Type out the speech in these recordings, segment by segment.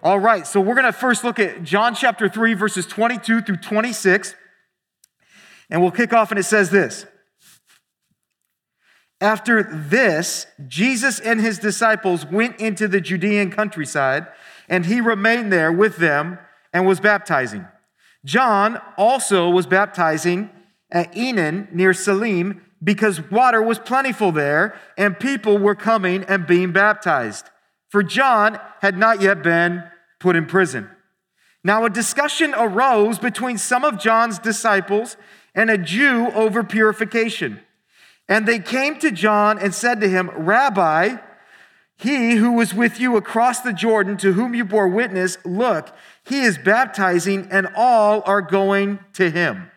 All right, so we're going to first look at John chapter 3, verses 22 through 26. And we'll kick off, and it says this After this, Jesus and his disciples went into the Judean countryside, and he remained there with them and was baptizing. John also was baptizing at Aenon near Salim because water was plentiful there, and people were coming and being baptized for John had not yet been put in prison. Now, a discussion arose between some of John's disciples and a Jew over purification. And they came to John and said to him, Rabbi, he who was with you across the Jordan, to whom you bore witness, look, he is baptizing, and all are going to him.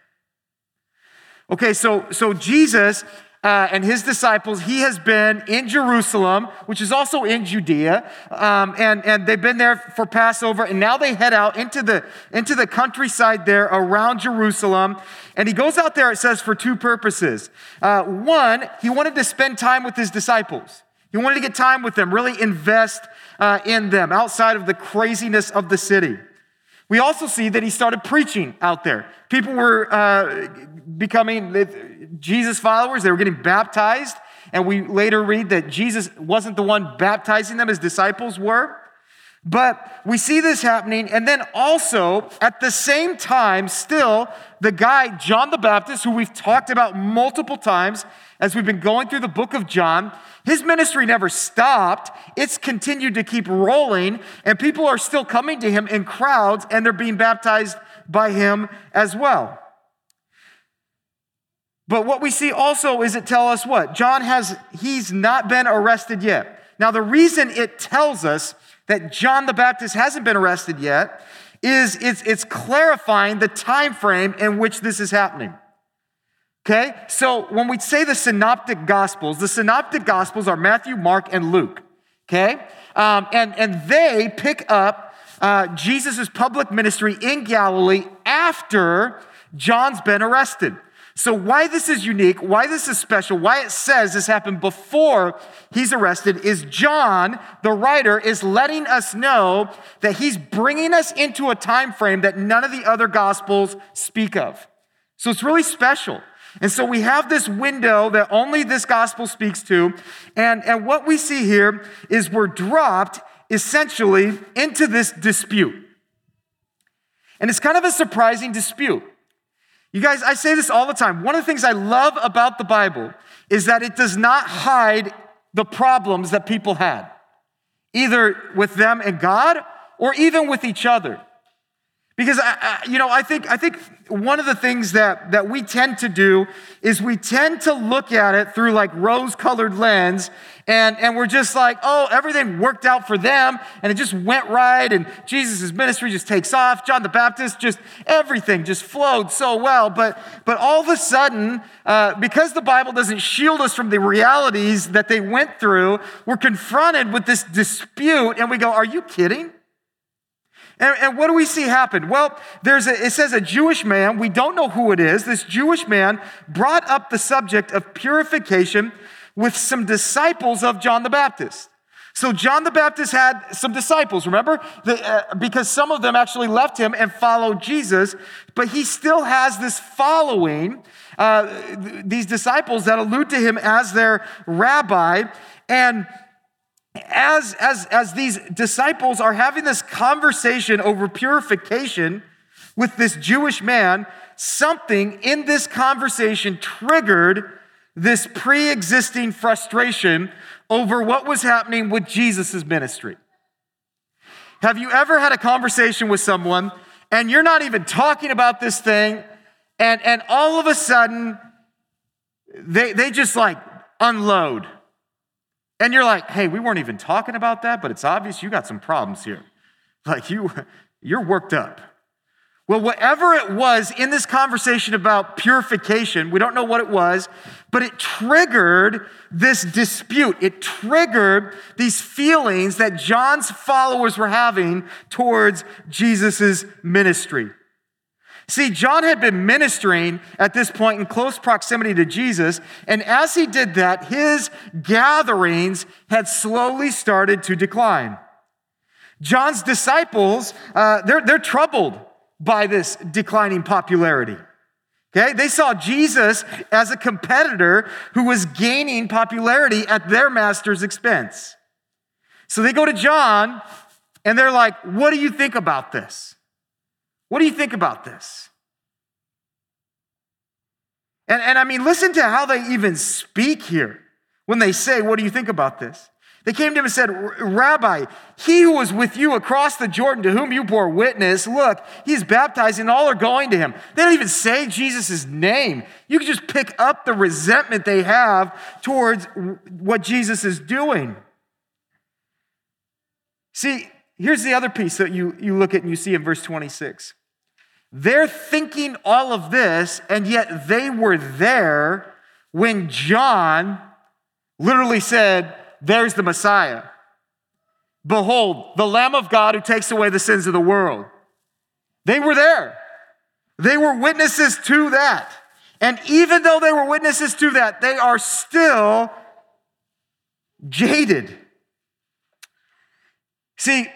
Okay, so, so Jesus uh, and his disciples, he has been in Jerusalem, which is also in Judea, um, and, and they've been there for Passover, and now they head out into the, into the countryside there around Jerusalem. And he goes out there, it says, for two purposes. Uh, one, he wanted to spend time with his disciples. He wanted to get time with them, really invest uh, in them outside of the craziness of the city. We also see that he started preaching out there. People were uh, becoming Jesus followers, they were getting baptized. And we later read that Jesus wasn't the one baptizing them, his disciples were. But we see this happening. And then also, at the same time, still, the guy, John the Baptist, who we've talked about multiple times as we've been going through the book of John, his ministry never stopped. It's continued to keep rolling, and people are still coming to him in crowds, and they're being baptized by him as well. But what we see also is it tell us what? John has, he's not been arrested yet. Now, the reason it tells us that John the Baptist hasn't been arrested yet is it's, it's clarifying the time frame in which this is happening. Okay? So when we say the synoptic gospels, the synoptic gospels are Matthew, Mark, and Luke. Okay? Um, and, and they pick up uh, Jesus' public ministry in Galilee after John's been arrested. So, why this is unique, why this is special, why it says this happened before he's arrested is John, the writer, is letting us know that he's bringing us into a time frame that none of the other gospels speak of. So, it's really special. And so we have this window that only this gospel speaks to. And, and what we see here is we're dropped essentially into this dispute. And it's kind of a surprising dispute. You guys, I say this all the time. One of the things I love about the Bible is that it does not hide the problems that people had, either with them and God or even with each other. Because I, I, you know, I think I think one of the things that that we tend to do is we tend to look at it through like rose-colored lens, and and we're just like, oh, everything worked out for them, and it just went right, and Jesus' ministry just takes off. John the Baptist, just everything just flowed so well. But but all of a sudden, uh, because the Bible doesn't shield us from the realities that they went through, we're confronted with this dispute, and we go, are you kidding? And, and, what do we see happen? Well, there's a, it says a Jewish man, we don't know who it is. This Jewish man brought up the subject of purification with some disciples of John the Baptist. So John the Baptist had some disciples, remember? The, uh, because some of them actually left him and followed Jesus, but he still has this following, uh, these disciples that allude to him as their rabbi. And as, as, as these disciples are having this conversation over purification with this Jewish man, something in this conversation triggered this pre existing frustration over what was happening with Jesus' ministry. Have you ever had a conversation with someone and you're not even talking about this thing, and, and all of a sudden they, they just like unload? And you're like, hey, we weren't even talking about that, but it's obvious you got some problems here. Like you, you're worked up. Well, whatever it was in this conversation about purification, we don't know what it was, but it triggered this dispute. It triggered these feelings that John's followers were having towards Jesus' ministry. See, John had been ministering at this point in close proximity to Jesus, and as he did that, his gatherings had slowly started to decline. John's disciples, uh, they're, they're troubled by this declining popularity. Okay, they saw Jesus as a competitor who was gaining popularity at their master's expense. So they go to John and they're like, What do you think about this? What do you think about this? And, and I mean, listen to how they even speak here when they say, What do you think about this? They came to him and said, Rabbi, he who was with you across the Jordan, to whom you bore witness, look, he's baptizing, and all are going to him. They don't even say Jesus' name. You can just pick up the resentment they have towards what Jesus is doing. See, here's the other piece that you, you look at and you see in verse 26. They're thinking all of this, and yet they were there when John literally said, there's the Messiah. Behold, the Lamb of God who takes away the sins of the world. They were there. They were witnesses to that. And even though they were witnesses to that, they are still jaded. See,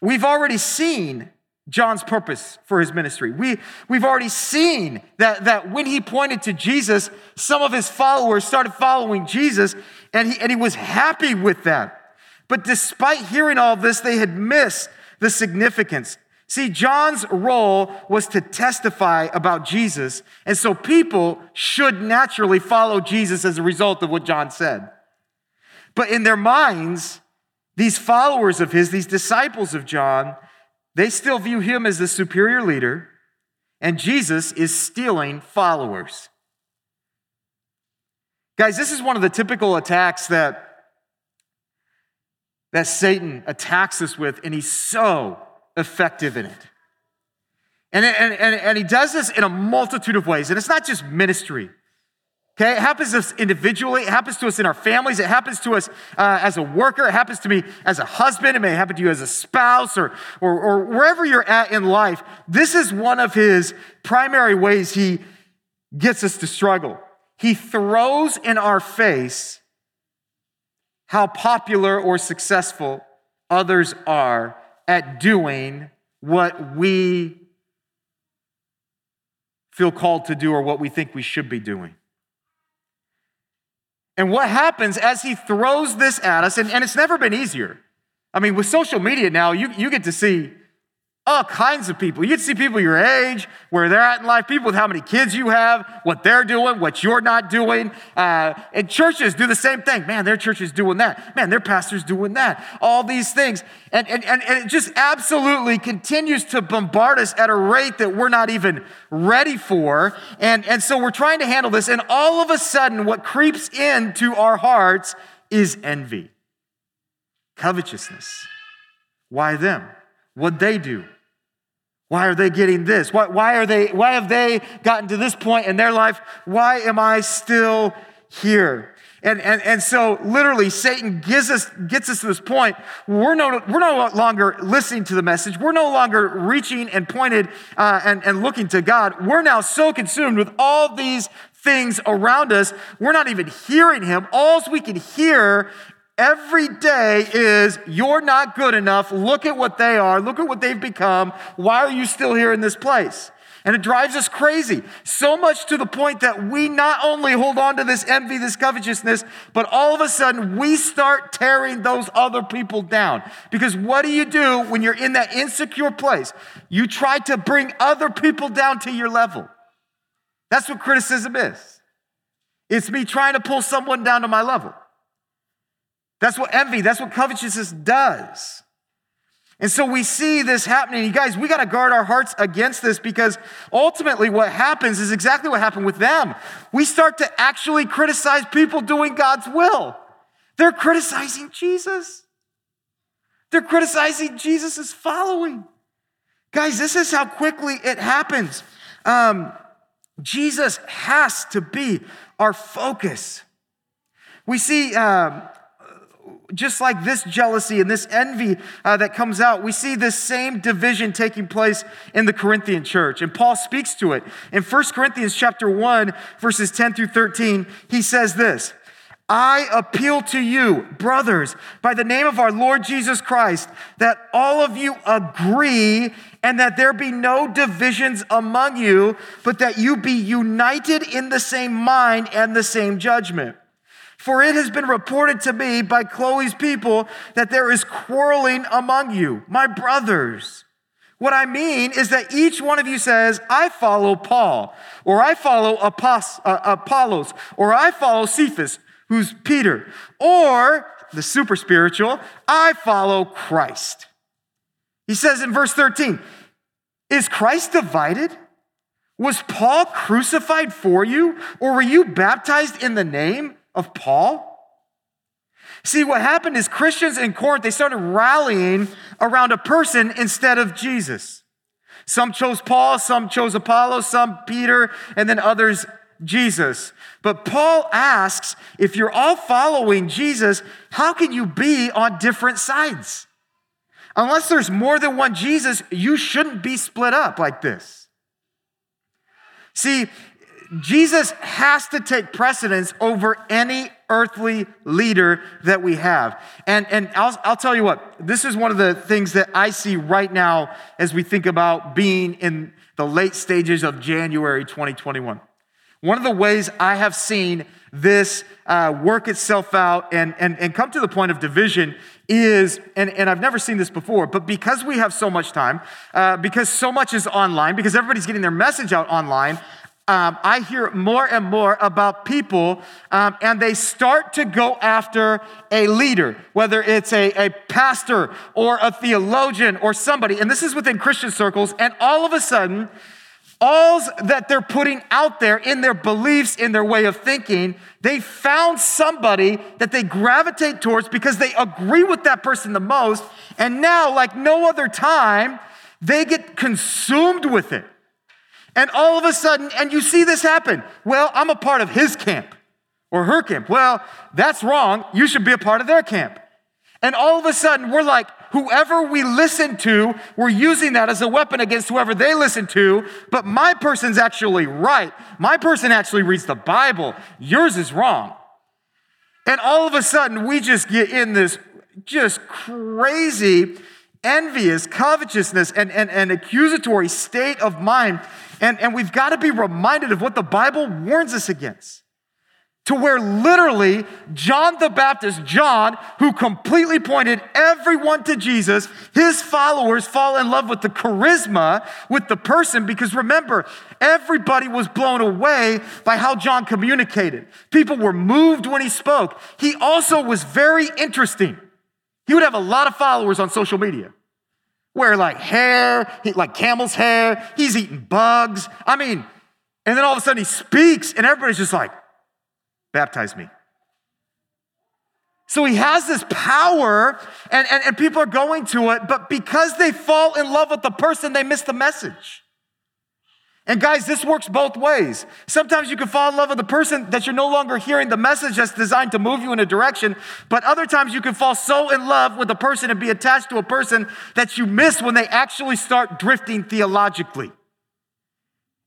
we've already seen John's purpose for his ministry. We, we've already seen that, that when he pointed to Jesus, some of his followers started following Jesus, and he, and he was happy with that. But despite hearing all this, they had missed the significance. See, John's role was to testify about Jesus, and so people should naturally follow Jesus as a result of what John said. But in their minds, these followers of his, these disciples of John, they still view him as the superior leader, and Jesus is stealing followers. Guys, this is one of the typical attacks that, that Satan attacks us with, and he's so effective in it. And, and, and, and he does this in a multitude of ways, and it's not just ministry. Okay, it happens to us individually. It happens to us in our families. It happens to us uh, as a worker. It happens to me as a husband. It may happen to you as a spouse or, or, or wherever you're at in life. This is one of his primary ways he gets us to struggle. He throws in our face how popular or successful others are at doing what we feel called to do or what we think we should be doing. And what happens as he throws this at us, and, and it's never been easier. I mean, with social media now, you, you get to see all kinds of people. You'd see people your age, where they're at in life, people with how many kids you have, what they're doing, what you're not doing. Uh, and churches do the same thing. Man, their church is doing that. Man, their pastor's doing that. All these things. And, and, and, and it just absolutely continues to bombard us at a rate that we're not even ready for. And, and so we're trying to handle this. And all of a sudden, what creeps into our hearts is envy, covetousness. Why them? What'd they do? Why are they getting this? Why, why, are they, why have they gotten to this point in their life? Why am I still here? And, and, and so literally Satan gets us, gets us to this point. We're no, we're no longer listening to the message. We're no longer reaching and pointed uh, and, and looking to God. We're now so consumed with all these things around us. We're not even hearing him. All we can hear Every day is, you're not good enough. Look at what they are. Look at what they've become. Why are you still here in this place? And it drives us crazy. So much to the point that we not only hold on to this envy, this covetousness, but all of a sudden we start tearing those other people down. Because what do you do when you're in that insecure place? You try to bring other people down to your level. That's what criticism is. It's me trying to pull someone down to my level. That's what envy, that's what covetousness does. And so we see this happening. You guys, we got to guard our hearts against this because ultimately what happens is exactly what happened with them. We start to actually criticize people doing God's will. They're criticizing Jesus. They're criticizing Jesus' following. Guys, this is how quickly it happens. Um, Jesus has to be our focus. We see um, just like this jealousy and this envy uh, that comes out, we see this same division taking place in the Corinthian church. And Paul speaks to it. In 1 Corinthians chapter 1, verses 10 through 13, he says this I appeal to you, brothers, by the name of our Lord Jesus Christ, that all of you agree and that there be no divisions among you, but that you be united in the same mind and the same judgment. For it has been reported to me by Chloe's people that there is quarreling among you, my brothers. What I mean is that each one of you says, I follow Paul, or I follow uh, Apollos, or I follow Cephas who's Peter. Or the super spiritual, I follow Christ. He says in verse 13, Is Christ divided? Was Paul crucified for you? Or were you baptized in the name of Paul? See, what happened is Christians in Corinth, they started rallying around a person instead of Jesus. Some chose Paul, some chose Apollo, some Peter, and then others Jesus. But Paul asks if you're all following Jesus, how can you be on different sides? Unless there's more than one Jesus, you shouldn't be split up like this. See, Jesus has to take precedence over any earthly leader that we have. And, and I'll, I'll tell you what, this is one of the things that I see right now as we think about being in the late stages of January 2021. One of the ways I have seen this uh, work itself out and, and, and come to the point of division is, and, and I've never seen this before, but because we have so much time, uh, because so much is online, because everybody's getting their message out online, um, I hear more and more about people, um, and they start to go after a leader, whether it's a, a pastor or a theologian or somebody, and this is within Christian circles, and all of a sudden, all that they're putting out there in their beliefs, in their way of thinking, they found somebody that they gravitate towards because they agree with that person the most. And now, like no other time, they get consumed with it. And all of a sudden, and you see this happen. Well, I'm a part of his camp or her camp. Well, that's wrong. You should be a part of their camp. And all of a sudden, we're like, whoever we listen to, we're using that as a weapon against whoever they listen to. But my person's actually right. My person actually reads the Bible. Yours is wrong. And all of a sudden, we just get in this just crazy, envious, covetousness, and, and, and accusatory state of mind. And, and we've got to be reminded of what the Bible warns us against to where literally John the Baptist, John, who completely pointed everyone to Jesus, his followers fall in love with the charisma, with the person, because remember, everybody was blown away by how John communicated. People were moved when he spoke. He also was very interesting. He would have a lot of followers on social media. Wear like hair, like camel's hair, he's eating bugs. I mean, and then all of a sudden he speaks, and everybody's just like, Baptize me. So he has this power, and, and, and people are going to it, but because they fall in love with the person, they miss the message. And guys, this works both ways. Sometimes you can fall in love with the person that you're no longer hearing the message that's designed to move you in a direction, but other times you can fall so in love with a person and be attached to a person that you miss when they actually start drifting theologically.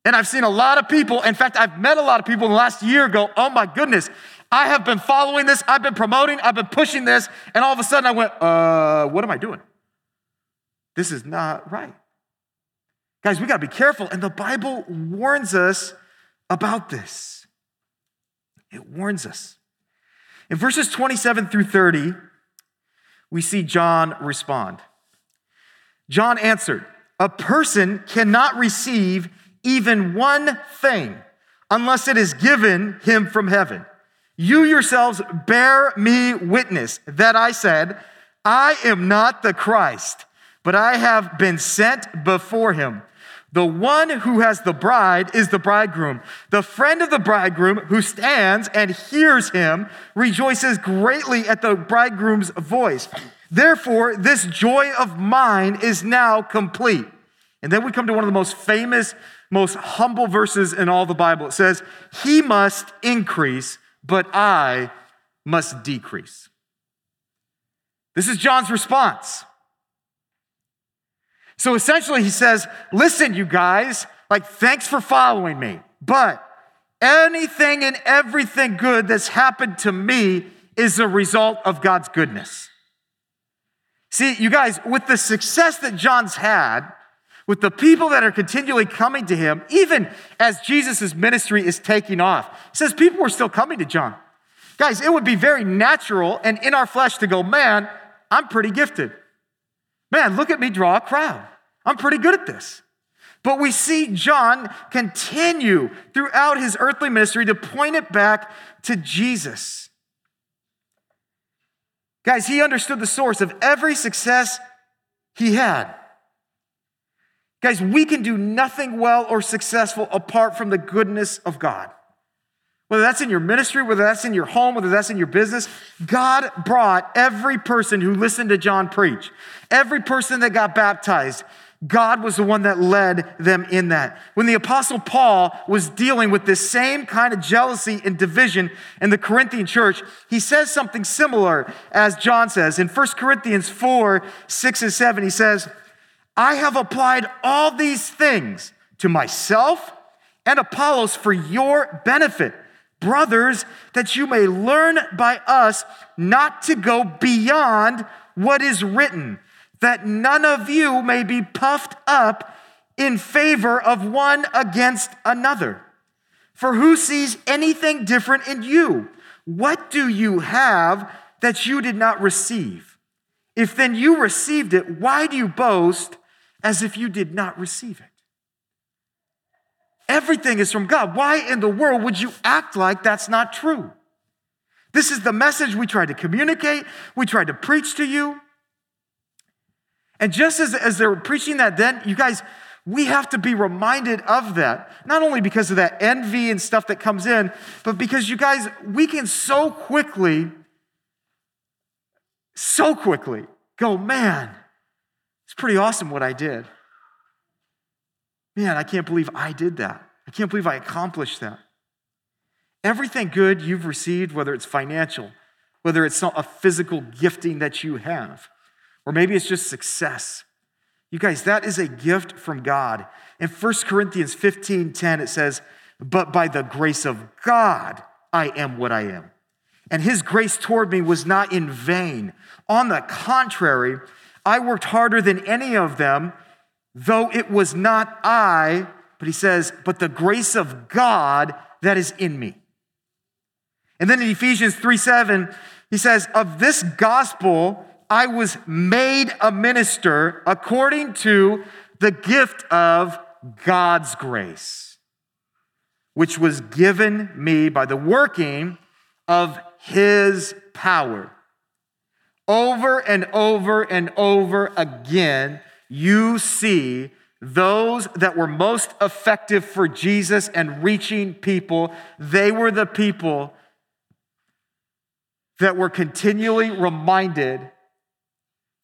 And I've seen a lot of people, in fact, I've met a lot of people in the last year go, oh my goodness, I have been following this, I've been promoting, I've been pushing this, and all of a sudden I went, uh, what am I doing? This is not right. Guys, we got to be careful. And the Bible warns us about this. It warns us. In verses 27 through 30, we see John respond. John answered, A person cannot receive even one thing unless it is given him from heaven. You yourselves bear me witness that I said, I am not the Christ, but I have been sent before him. The one who has the bride is the bridegroom. The friend of the bridegroom who stands and hears him rejoices greatly at the bridegroom's voice. Therefore, this joy of mine is now complete. And then we come to one of the most famous most humble verses in all the Bible. It says, He must increase, but I must decrease. This is John's response. So essentially, he says, Listen, you guys, like, thanks for following me, but Anything and everything good that's happened to me is a result of God's goodness. See, you guys, with the success that John's had, with the people that are continually coming to him, even as Jesus' ministry is taking off, he says people were still coming to John. Guys, it would be very natural and in our flesh to go, man, I'm pretty gifted. Man, look at me draw a crowd. I'm pretty good at this. But we see John continue throughout his earthly ministry to point it back to Jesus. Guys, he understood the source of every success he had. Guys, we can do nothing well or successful apart from the goodness of God. Whether that's in your ministry, whether that's in your home, whether that's in your business, God brought every person who listened to John preach, every person that got baptized, God was the one that led them in that. When the apostle Paul was dealing with this same kind of jealousy and division in the Corinthian church, he says something similar as John says. In 1 Corinthians 4, 6 and 7, he says, I have applied all these things to myself and Apollos for your benefit brothers, that you may learn by us not to go beyond what is written, that none of you may be puffed up in favor of one against another. For who sees anything different in you? What do you have that you did not receive? If then you received it, why do you boast as if you did not receive it? Everything is from God. Why in the world would you act like that's not true? This is the message we tried to communicate, we tried to preach to you. And just as, as they were preaching that then, you guys, we have to be reminded of that. Not only because of that envy and stuff that comes in, but because you guys, we can so quickly, so quickly go, man, it's pretty awesome what I did. Man, I can't believe I did that. I can't believe I accomplished that. Everything good you've received, whether it's financial, whether it's a physical gifting that you have, or maybe it's just success. You guys, that is a gift from God. In 1 Corinthians 15 10, it says, But by the grace of God, I am what I am. And his grace toward me was not in vain. On the contrary, I worked harder than any of them though it was not I, but he says, but the grace of God that is in me. And then in Ephesians 3 7, he says, Of this gospel I was made a minister according to the gift of God's grace, which was given me by the working of his power. Over and over and over again, you see those that were most effective for Jesus and reaching people, they were the people that were continually reminded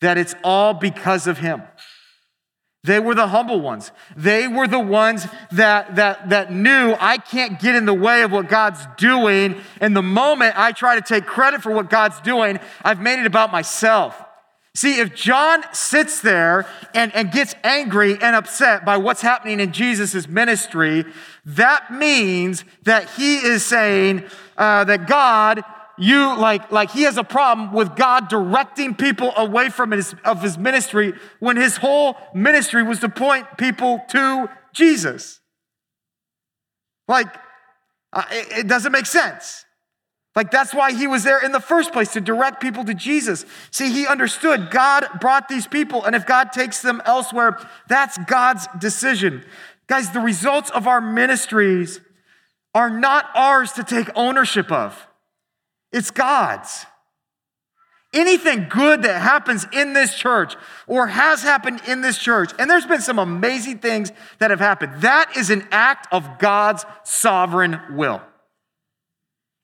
that it's all because of him. They were the humble ones. They were the ones that, that, that knew I can't get in the way of what God's doing. And the moment I try to take credit for what God's doing, I've made it about myself. See, if John sits there and, and gets angry and upset by what's happening in Jesus' ministry, that means that he is saying uh, that God, you like, like he has a problem with God directing people away from his, of his ministry when his whole ministry was to point people to Jesus. Like, uh, it, it doesn't make sense. Like that's why he was there in the first place to direct people to Jesus. See, he understood God brought these people, and if God takes them elsewhere, that's God's decision. Guys, the results of our ministries are not ours to take ownership of, it's God's. Anything good that happens in this church or has happened in this church, and there's been some amazing things that have happened, that is an act of God's sovereign will.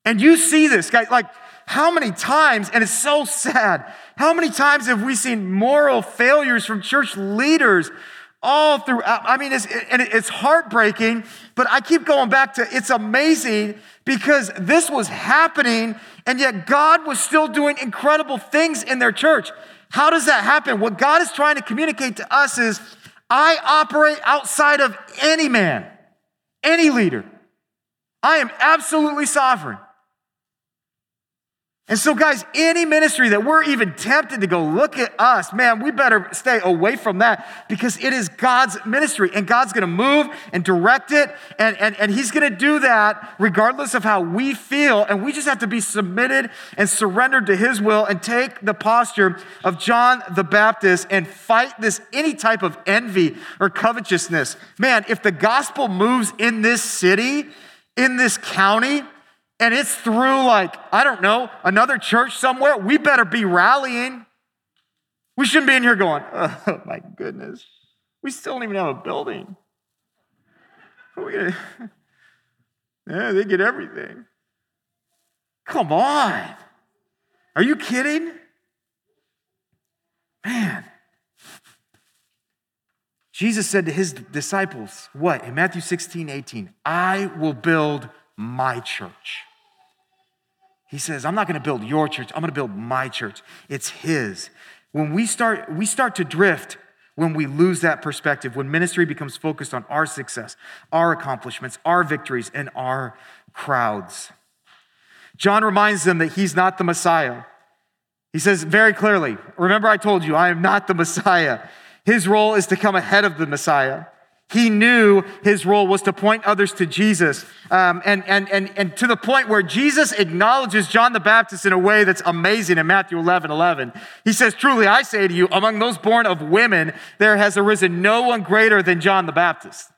And you see this, guys, like how many times, and it's so sad, how many times have we seen moral failures from church leaders all throughout? I mean, it's, and it's heartbreaking, but I keep going back to it's amazing because this was happening, and yet God was still doing incredible things in their church. How does that happen? What God is trying to communicate to us is I operate outside of any man, any leader. I am absolutely sovereign. And so, guys, any ministry that we're even tempted to go, look at us, man, we better stay away from that because it is God's ministry and God's gonna move and direct it. And, and, and He's gonna do that regardless of how we feel. And we just have to be submitted and surrendered to His will and take the posture of John the Baptist and fight this any type of envy or covetousness. Man, if the gospel moves in this city, in this county, and it's through, like, I don't know, another church somewhere, we better be rallying. We shouldn't be in here going, oh my goodness, we still don't even have a building. Yeah, they get everything. Come on. Are you kidding? Man. Jesus said to his disciples, what? In Matthew 16, 18, I will build my church. He says, I'm not going to build your church, I'm going to build my church. It's his. When we start we start to drift when we lose that perspective, when ministry becomes focused on our success, our accomplishments, our victories, and our crowds. John reminds them that he's not the Messiah. He says very clearly, Remember, I told you, I am not the Messiah. His role is to come ahead of the Messiah. He knew his role was to point others to Jesus. Um, and, and, and, and to the point where Jesus acknowledges John the Baptist in a way that's amazing in Matthew 11 11. He says, Truly, I say to you, among those born of women, there has arisen no one greater than John the Baptist.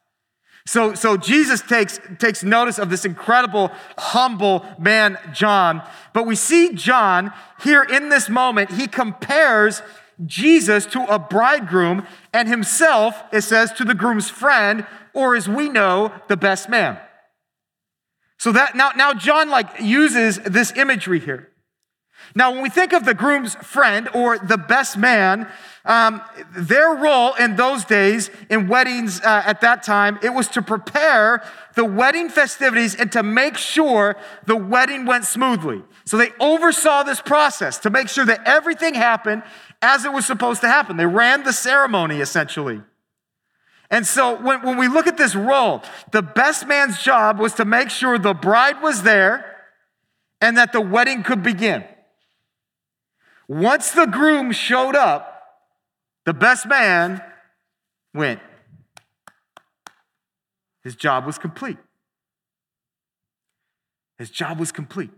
So, so Jesus takes, takes notice of this incredible, humble man, John. But we see John here in this moment, he compares Jesus to a bridegroom and himself, it says, to the groom's friend, or as we know, the best man. So that now, now John like uses this imagery here. Now, when we think of the groom's friend or the best man, um, their role in those days in weddings uh, at that time, it was to prepare the wedding festivities and to make sure the wedding went smoothly. So they oversaw this process to make sure that everything happened as it was supposed to happen. They ran the ceremony essentially. And so when, when we look at this role, the best man's job was to make sure the bride was there and that the wedding could begin. Once the groom showed up, the best man went. His job was complete. His job was complete.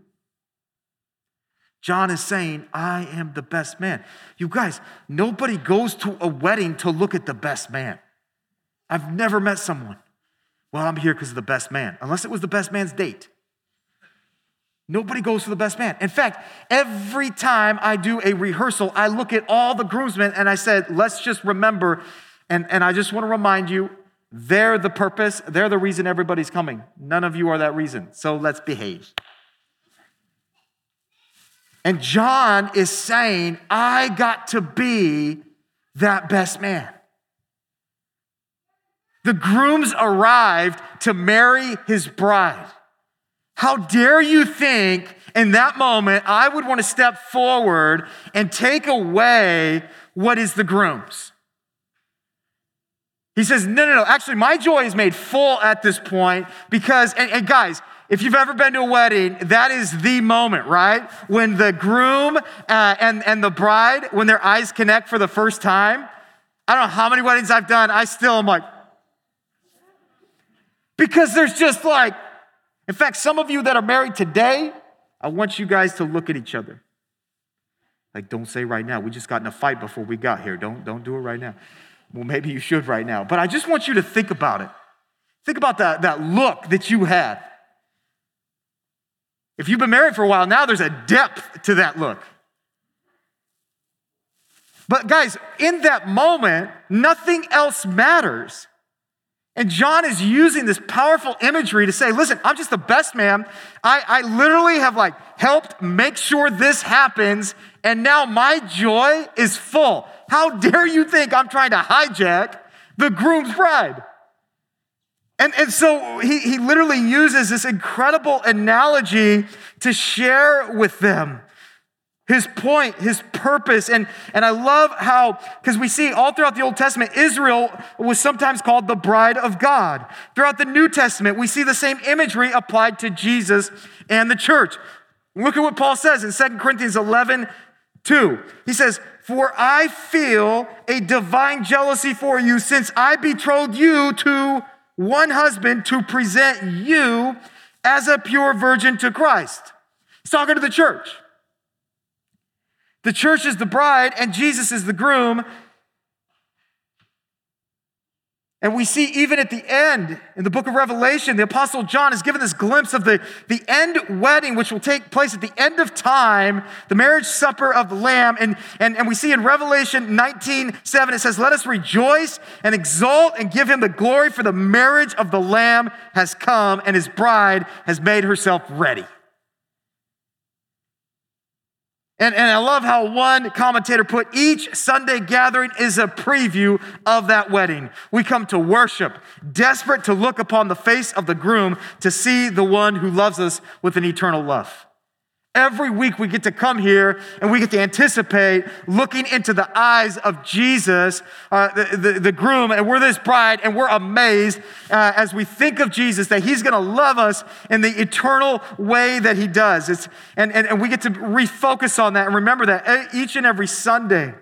John is saying, I am the best man. You guys, nobody goes to a wedding to look at the best man. I've never met someone. Well, I'm here because of the best man, unless it was the best man's date. Nobody goes for the best man. In fact, every time I do a rehearsal, I look at all the groomsmen and I said, let's just remember, and, and I just want to remind you, they're the purpose, they're the reason everybody's coming. None of you are that reason. So let's behave. And John is saying, I got to be that best man. The grooms arrived to marry his bride. How dare you think in that moment I would want to step forward and take away what is the groom's? He says, No, no, no. Actually, my joy is made full at this point because, and, and guys, if you've ever been to a wedding, that is the moment, right? When the groom uh, and, and the bride, when their eyes connect for the first time. I don't know how many weddings I've done, I still am like, because there's just like, in fact, some of you that are married today, I want you guys to look at each other. Like, don't say right now. We just got in a fight before we got here. Don't, don't do it right now. Well, maybe you should right now. But I just want you to think about it. Think about that, that look that you had. If you've been married for a while, now there's a depth to that look. But guys, in that moment, nothing else matters. And John is using this powerful imagery to say, listen, I'm just the best man. I, I literally have like helped make sure this happens. And now my joy is full. How dare you think I'm trying to hijack the groom's bride? And, and so he, he literally uses this incredible analogy to share with them. his point, his purpose. And, and I love how, because we see all throughout the Old Testament, Israel was sometimes called the bride of God. Throughout the New Testament, we see the same imagery applied to Jesus and the church. Look at what Paul says in 2 Corinthians 11, 2. He says, For I feel a divine jealousy for you, since I betrothed you to one husband to present you as a pure virgin to Christ. He's talking to the church. The church is the bride and Jesus is the groom. And we see even at the end in the book of Revelation, the Apostle John is given this glimpse of the, the end wedding, which will take place at the end of time, the marriage supper of the Lamb. And, and, and we see in Revelation 19 7, it says, Let us rejoice and exult and give him the glory, for the marriage of the Lamb has come, and his bride has made herself ready. And, and I love how one commentator put each Sunday gathering is a preview of that wedding. We come to worship, desperate to look upon the face of the groom to see the one who loves us with an eternal love. Every week we get to come here and we get to anticipate looking into the eyes of Jesus, uh, the, the, the, groom, and we're this bride, and we're amazed uh, as we think of Jesus that he's going to love us in the eternal way that he does. It's, and, and, and we get to refocus on that and remember that each and every Sunday.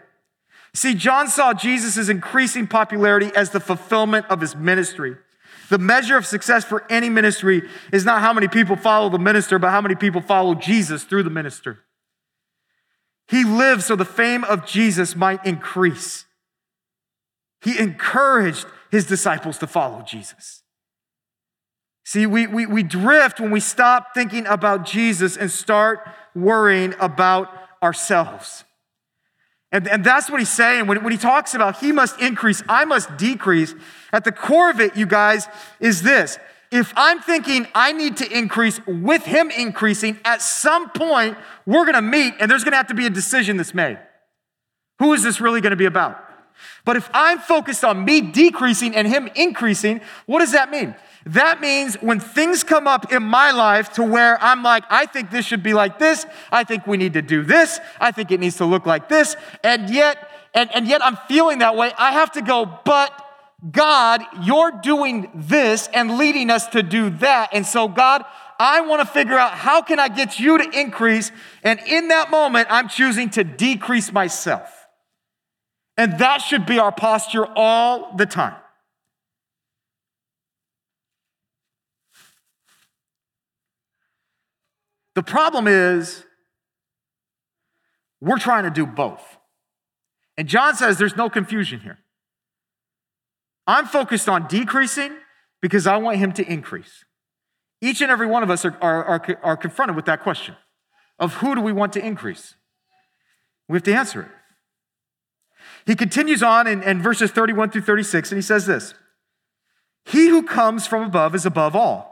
See, John saw Jesus' increasing popularity as the fulfillment of his ministry. The measure of success for any ministry is not how many people follow the minister, but how many people follow Jesus through the minister. He lived so the fame of Jesus might increase. He encouraged his disciples to follow Jesus. See, we, we, we drift when we stop thinking about Jesus and start worrying about ourselves. And, and that's what he's saying when, when he talks about he must increase, I must decrease. At the core of it, you guys, is this. If I'm thinking I need to increase with him increasing, at some point we're gonna meet and there's gonna have to be a decision that's made. Who is this really gonna be about? But if I'm focused on me decreasing and him increasing, what does that mean? That means when things come up in my life to where I'm like, I think this should be like this, I think we need to do this, I think it needs to look like this, and yet, and, and yet I'm feeling that way, I have to go, but God, you're doing this and leading us to do that. And so, God, I want to figure out how can I get you to increase? And in that moment, I'm choosing to decrease myself. And that should be our posture all the time. The problem is, we're trying to do both. And John says there's no confusion here. I'm focused on decreasing because I want him to increase. Each and every one of us are, are, are, are confronted with that question of who do we want to increase? We have to answer it. He continues on in, in verses 31 through 36, and he says this He who comes from above is above all.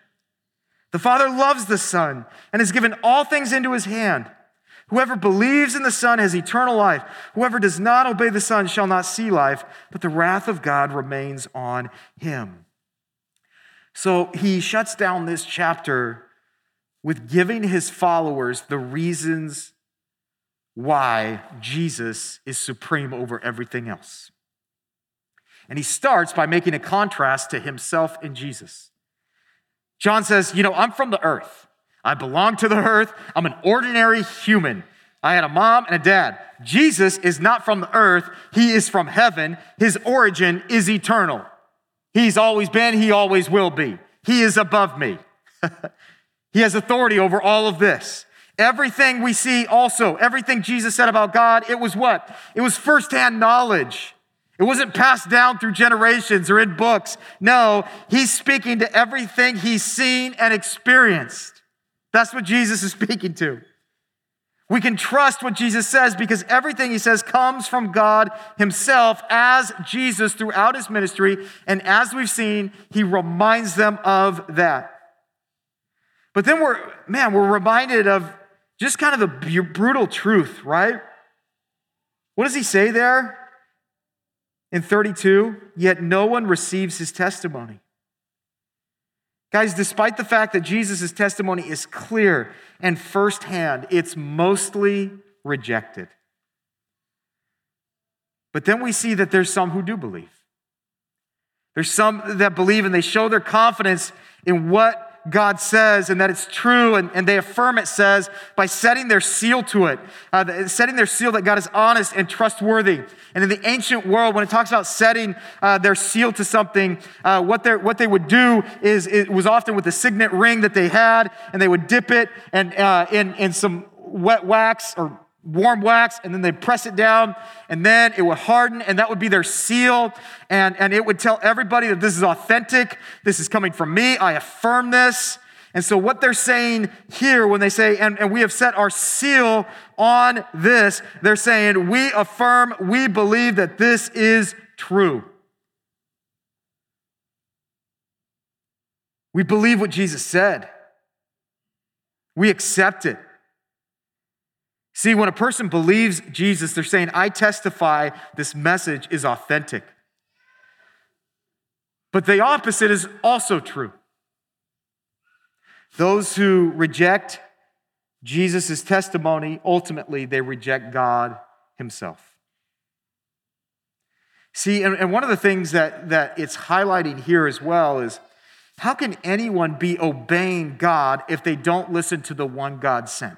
The Father loves the Son and has given all things into his hand. Whoever believes in the Son has eternal life. Whoever does not obey the Son shall not see life, but the wrath of God remains on him. So he shuts down this chapter with giving his followers the reasons why Jesus is supreme over everything else. And he starts by making a contrast to himself and Jesus. John says, You know, I'm from the earth. I belong to the earth. I'm an ordinary human. I had a mom and a dad. Jesus is not from the earth, he is from heaven. His origin is eternal. He's always been, he always will be. He is above me. he has authority over all of this. Everything we see also, everything Jesus said about God, it was what? It was firsthand knowledge. It wasn't passed down through generations or in books. No, he's speaking to everything he's seen and experienced. That's what Jesus is speaking to. We can trust what Jesus says because everything he says comes from God himself as Jesus throughout his ministry. And as we've seen, he reminds them of that. But then we're, man, we're reminded of just kind of the brutal truth, right? What does he say there in 32? Yet no one receives his testimony. Guys, despite the fact that Jesus' testimony is clear and firsthand, it's mostly rejected. But then we see that there's some who do believe. There's some that believe and they show their confidence in what God says and that it's true, and, and they affirm it says by setting their seal to it, uh, setting their seal that God is honest and trustworthy. And in the ancient world, when it talks about setting uh, their seal to something, uh, what, what they would do is it was often with a signet ring that they had, and they would dip it and, uh, in, in some wet wax or warm wax and then they'd press it down and then it would harden and that would be their seal. And, and it would tell everybody that this is authentic. This is coming from me. I affirm this. And so what they're saying here when they say and, and we have set our seal on this they're saying we affirm we believe that this is true. We believe what jesus said. We accept it See, when a person believes Jesus, they're saying, I testify this message is authentic. But the opposite is also true. Those who reject Jesus' testimony, ultimately, they reject God Himself. See, and, and one of the things that, that it's highlighting here as well is how can anyone be obeying God if they don't listen to the one God sent?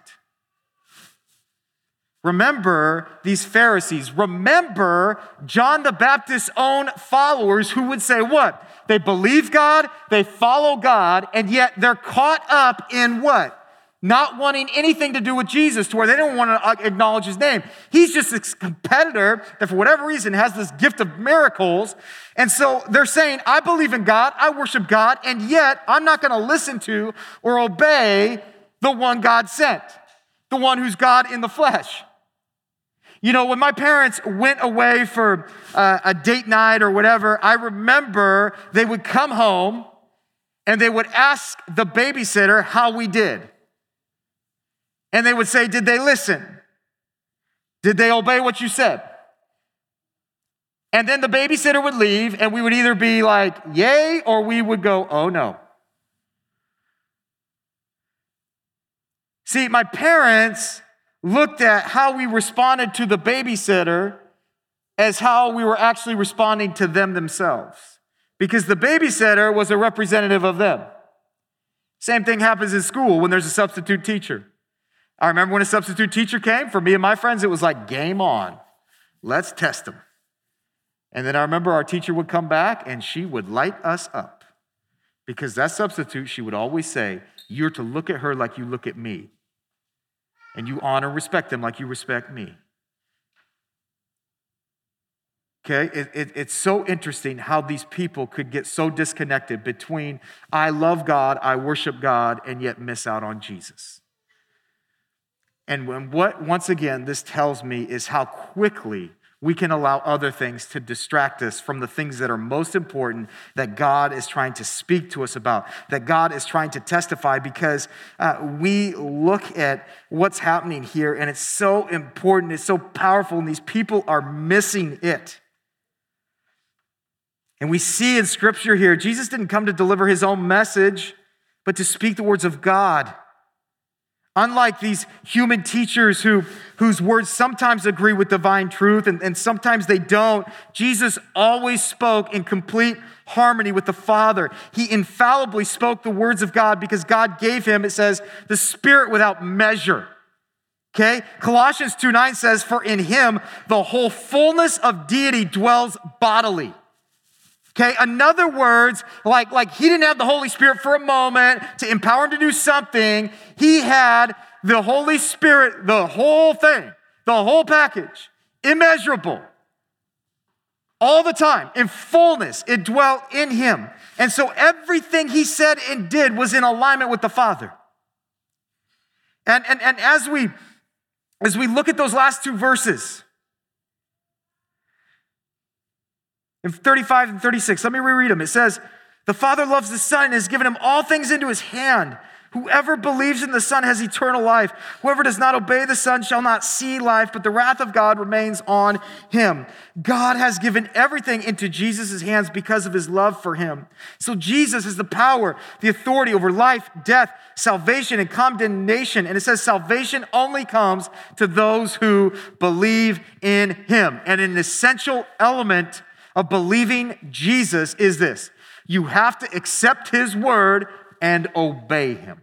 Remember these Pharisees. Remember John the Baptist's own followers who would say, What? They believe God, they follow God, and yet they're caught up in what? Not wanting anything to do with Jesus to where they don't want to acknowledge his name. He's just a competitor that, for whatever reason, has this gift of miracles. And so they're saying, I believe in God, I worship God, and yet I'm not going to listen to or obey the one God sent, the one who's God in the flesh. You know, when my parents went away for uh, a date night or whatever, I remember they would come home and they would ask the babysitter how we did. And they would say, Did they listen? Did they obey what you said? And then the babysitter would leave, and we would either be like, Yay, or we would go, Oh no. See, my parents looked at how we responded to the babysitter as how we were actually responding to them themselves. Because the babysitter was a representative of them. Same thing happens in school when there's a substitute teacher. I remember when a substitute teacher came, for me and my friends, it was like game on. Let's test them. And then I remember our teacher would come back and she would light us up. Because that substitute, she would always say, You're to look at her like you look at me and you honor and respect them like you respect me. Okay, it, it, it's so interesting how these people could get so disconnected between I love God, I worship God, and yet miss out on Jesus. And when what, once again, this tells me is how quickly we can allow other things to distract us from the things that are most important that God is trying to speak to us about, that God is trying to testify, because uh, we look at what's happening here and it's so important, it's so powerful, and these people are missing it. And we see in scripture here, Jesus didn't come to deliver his own message, but to speak the words of God. Unlike these human teachers who, whose words sometimes agree with divine truth and, and sometimes they don't, Jesus always spoke in complete harmony with the Father. He infallibly spoke the words of God because God gave him, it says, the Spirit without measure. Okay? Colossians 2 9 says, For in him the whole fullness of deity dwells bodily. Okay, in other words, like, like he didn't have the Holy Spirit for a moment to empower him to do something. He had the Holy Spirit, the whole thing, the whole package, immeasurable, all the time, in fullness. It dwelt in him. And so everything he said and did was in alignment with the Father. And, and, and as we as we look at those last two verses, in 35 and 36, let me reread them. It says, The Father loves the Son and has given him all things into his hand. Whoever believes in the Son has eternal life. Whoever does not obey the Son shall not see life, but the wrath of God remains on him. God has given everything into Jesus' hands because of his love for him. So Jesus is the power, the authority over life, death, salvation, and condemnation. And it says salvation only comes to those who believe in him. And an essential element of believing Jesus is this you have to accept his word and obey him.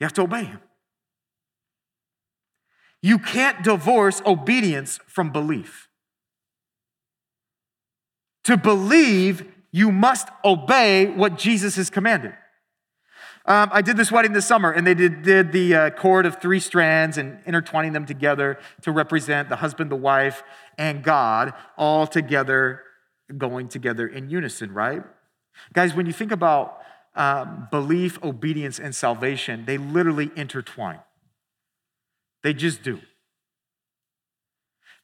You have to obey him. You can't divorce obedience from belief. To believe, you must obey what Jesus has commanded. Um, I did this wedding this summer, and they did, did the uh, cord of three strands and intertwining them together to represent the husband, the wife, and God all together, going together in unison, right? Guys, when you think about um, belief, obedience, and salvation, they literally intertwine. They just do.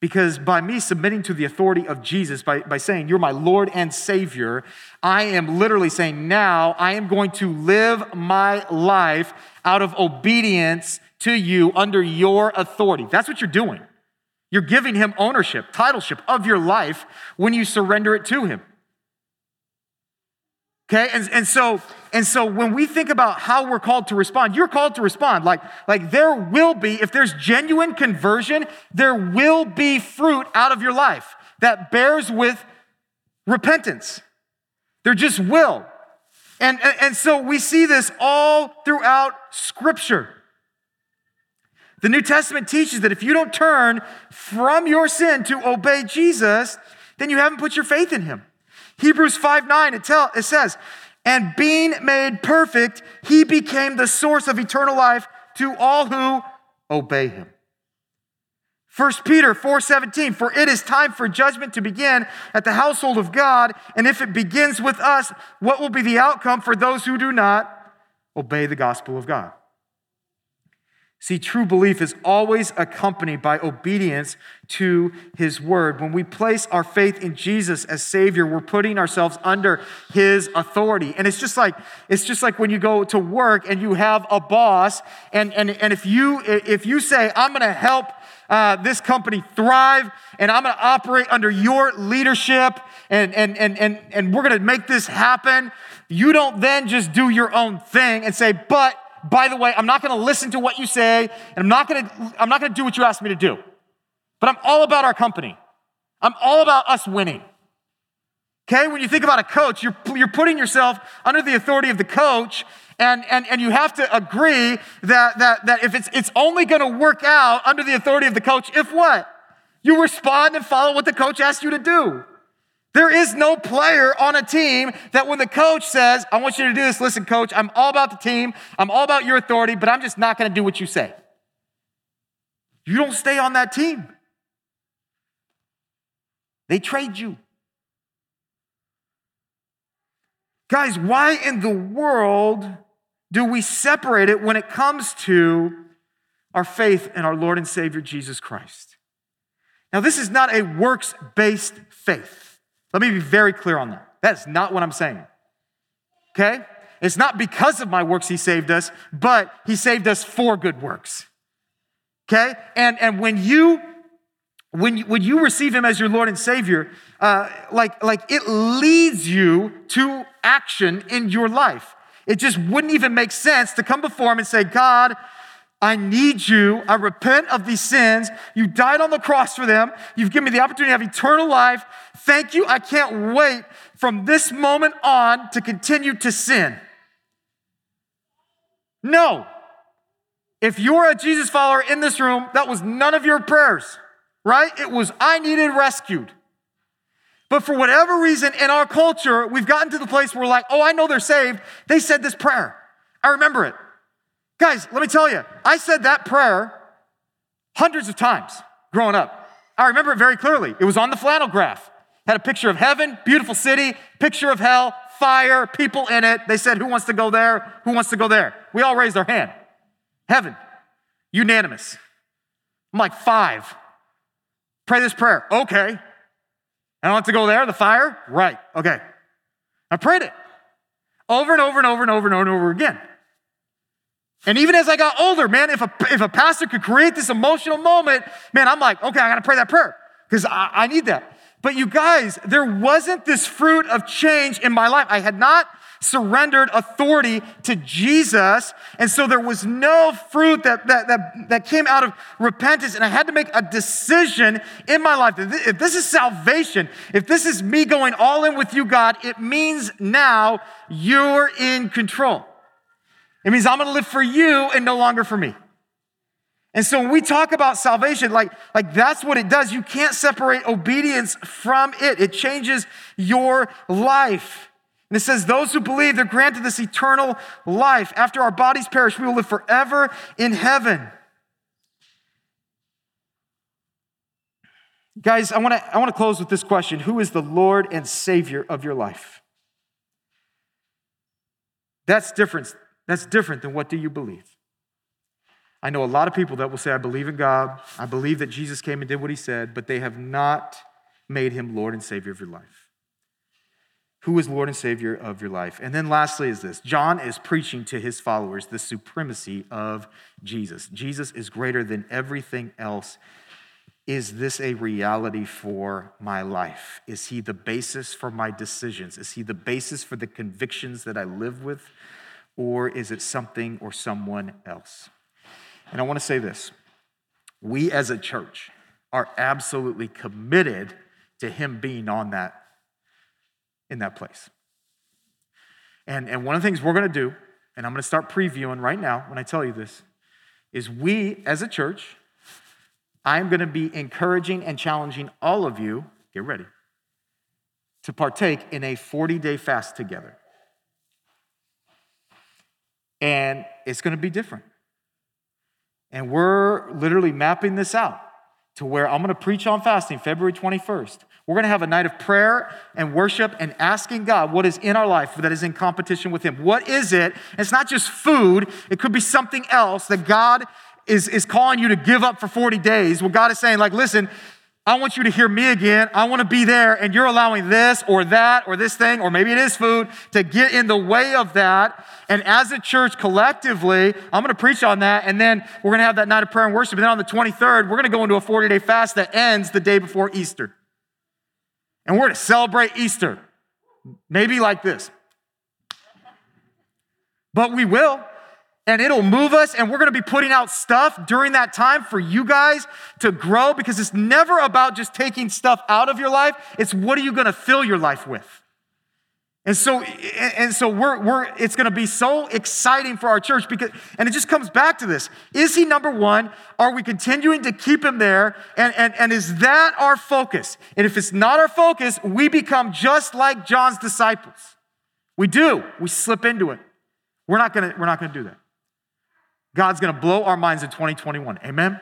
Because by me submitting to the authority of Jesus, by, by saying, You're my Lord and Savior, I am literally saying, Now I am going to live my life out of obedience to you under your authority. That's what you're doing. You're giving Him ownership, titleship of your life when you surrender it to Him. Okay, and, and so and so when we think about how we're called to respond, you're called to respond. Like, like there will be, if there's genuine conversion, there will be fruit out of your life that bears with repentance. There just will. And, and, and so we see this all throughout Scripture. The New Testament teaches that if you don't turn from your sin to obey Jesus, then you haven't put your faith in him. Hebrews 5 9, it, tell, it says, and being made perfect, he became the source of eternal life to all who obey him. 1 Peter 4:17 For it is time for judgment to begin at the household of God and if it begins with us what will be the outcome for those who do not obey the gospel of God See, true belief is always accompanied by obedience to his word. When we place our faith in Jesus as Savior, we're putting ourselves under his authority. And it's just like, it's just like when you go to work and you have a boss, and, and, and if you if you say, I'm gonna help uh, this company thrive, and I'm gonna operate under your leadership, and, and, and, and, and we're gonna make this happen, you don't then just do your own thing and say, but by the way, I'm not going to listen to what you say, and I'm not going to, I'm not going to do what you ask me to do. But I'm all about our company. I'm all about us winning. Okay, when you think about a coach, you're, you're putting yourself under the authority of the coach, and, and, and you have to agree that, that, that if it's, it's only going to work out under the authority of the coach, if what? You respond and follow what the coach asks you to do. There is no player on a team that when the coach says, I want you to do this, listen, coach, I'm all about the team, I'm all about your authority, but I'm just not going to do what you say. You don't stay on that team. They trade you. Guys, why in the world do we separate it when it comes to our faith in our Lord and Savior Jesus Christ? Now, this is not a works based faith. Let me be very clear on that. That's not what I'm saying. Okay? It's not because of my works he saved us, but he saved us for good works. Okay? And, and when you when you, when you receive him as your Lord and Savior, uh, like, like it leads you to action in your life. It just wouldn't even make sense to come before him and say, God, I need you. I repent of these sins. You died on the cross for them. You've given me the opportunity to have eternal life. Thank you. I can't wait from this moment on to continue to sin. No. If you're a Jesus follower in this room, that was none of your prayers, right? It was, I needed rescued. But for whatever reason in our culture, we've gotten to the place where we're like, oh, I know they're saved. They said this prayer. I remember it. Guys, let me tell you, I said that prayer hundreds of times growing up. I remember it very clearly. It was on the flannel graph. Had a picture of heaven, beautiful city, picture of hell, fire, people in it. They said, Who wants to go there? Who wants to go there? We all raised our hand. Heaven, unanimous. I'm like, five. Pray this prayer. Okay. I don't have to go there, the fire? Right. Okay. I prayed it over and over and over and over and over and over again. And even as I got older, man, if a, if a pastor could create this emotional moment, man, I'm like, okay, I got to pray that prayer because I, I need that. But you guys, there wasn't this fruit of change in my life. I had not surrendered authority to Jesus. And so there was no fruit that, that, that, that came out of repentance. And I had to make a decision in my life. If this is salvation, if this is me going all in with you, God, it means now you're in control. It means I'm going to live for you and no longer for me. And so when we talk about salvation, like, like that's what it does. You can't separate obedience from it. It changes your life. And it says, those who believe, they're granted this eternal life. After our bodies perish, we will live forever in heaven. Guys, I want to I want to close with this question. Who is the Lord and Savior of your life? That's different. That's different than what do you believe? I know a lot of people that will say, I believe in God, I believe that Jesus came and did what he said, but they have not made him Lord and Savior of your life. Who is Lord and Savior of your life? And then lastly is this John is preaching to his followers the supremacy of Jesus. Jesus is greater than everything else. Is this a reality for my life? Is he the basis for my decisions? Is he the basis for the convictions that I live with? Or is it something or someone else? And I want to say this we as a church are absolutely committed to him being on that in that place. And, and one of the things we're going to do, and I'm going to start previewing right now when I tell you this, is we as a church, I'm going to be encouraging and challenging all of you, get ready, to partake in a 40 day fast together. And it's going to be different. And we're literally mapping this out to where I'm going to preach on fasting February 21st. We're going to have a night of prayer and worship and asking God what is in our life that is in competition with Him. What is it? It's not just food, it could be something else that God is, is calling you to give up for 40 days. Well, God is saying, like, listen, I want you to hear me again. I want to be there. And you're allowing this or that or this thing, or maybe it is food, to get in the way of that. And as a church collectively, I'm going to preach on that. And then we're going to have that night of prayer and worship. And then on the 23rd, we're going to go into a 40 day fast that ends the day before Easter. And we're going to celebrate Easter. Maybe like this. But we will and it'll move us and we're going to be putting out stuff during that time for you guys to grow because it's never about just taking stuff out of your life. It's what are you going to fill your life with? And so and so we're, we're it's going to be so exciting for our church because and it just comes back to this. Is he number one? Are we continuing to keep him there? And, and, and is that our focus? And if it's not our focus we become just like john's disciples. We do. We slip into it. We're not going to we're not going to do that God's going to blow our minds in 2021. Amen?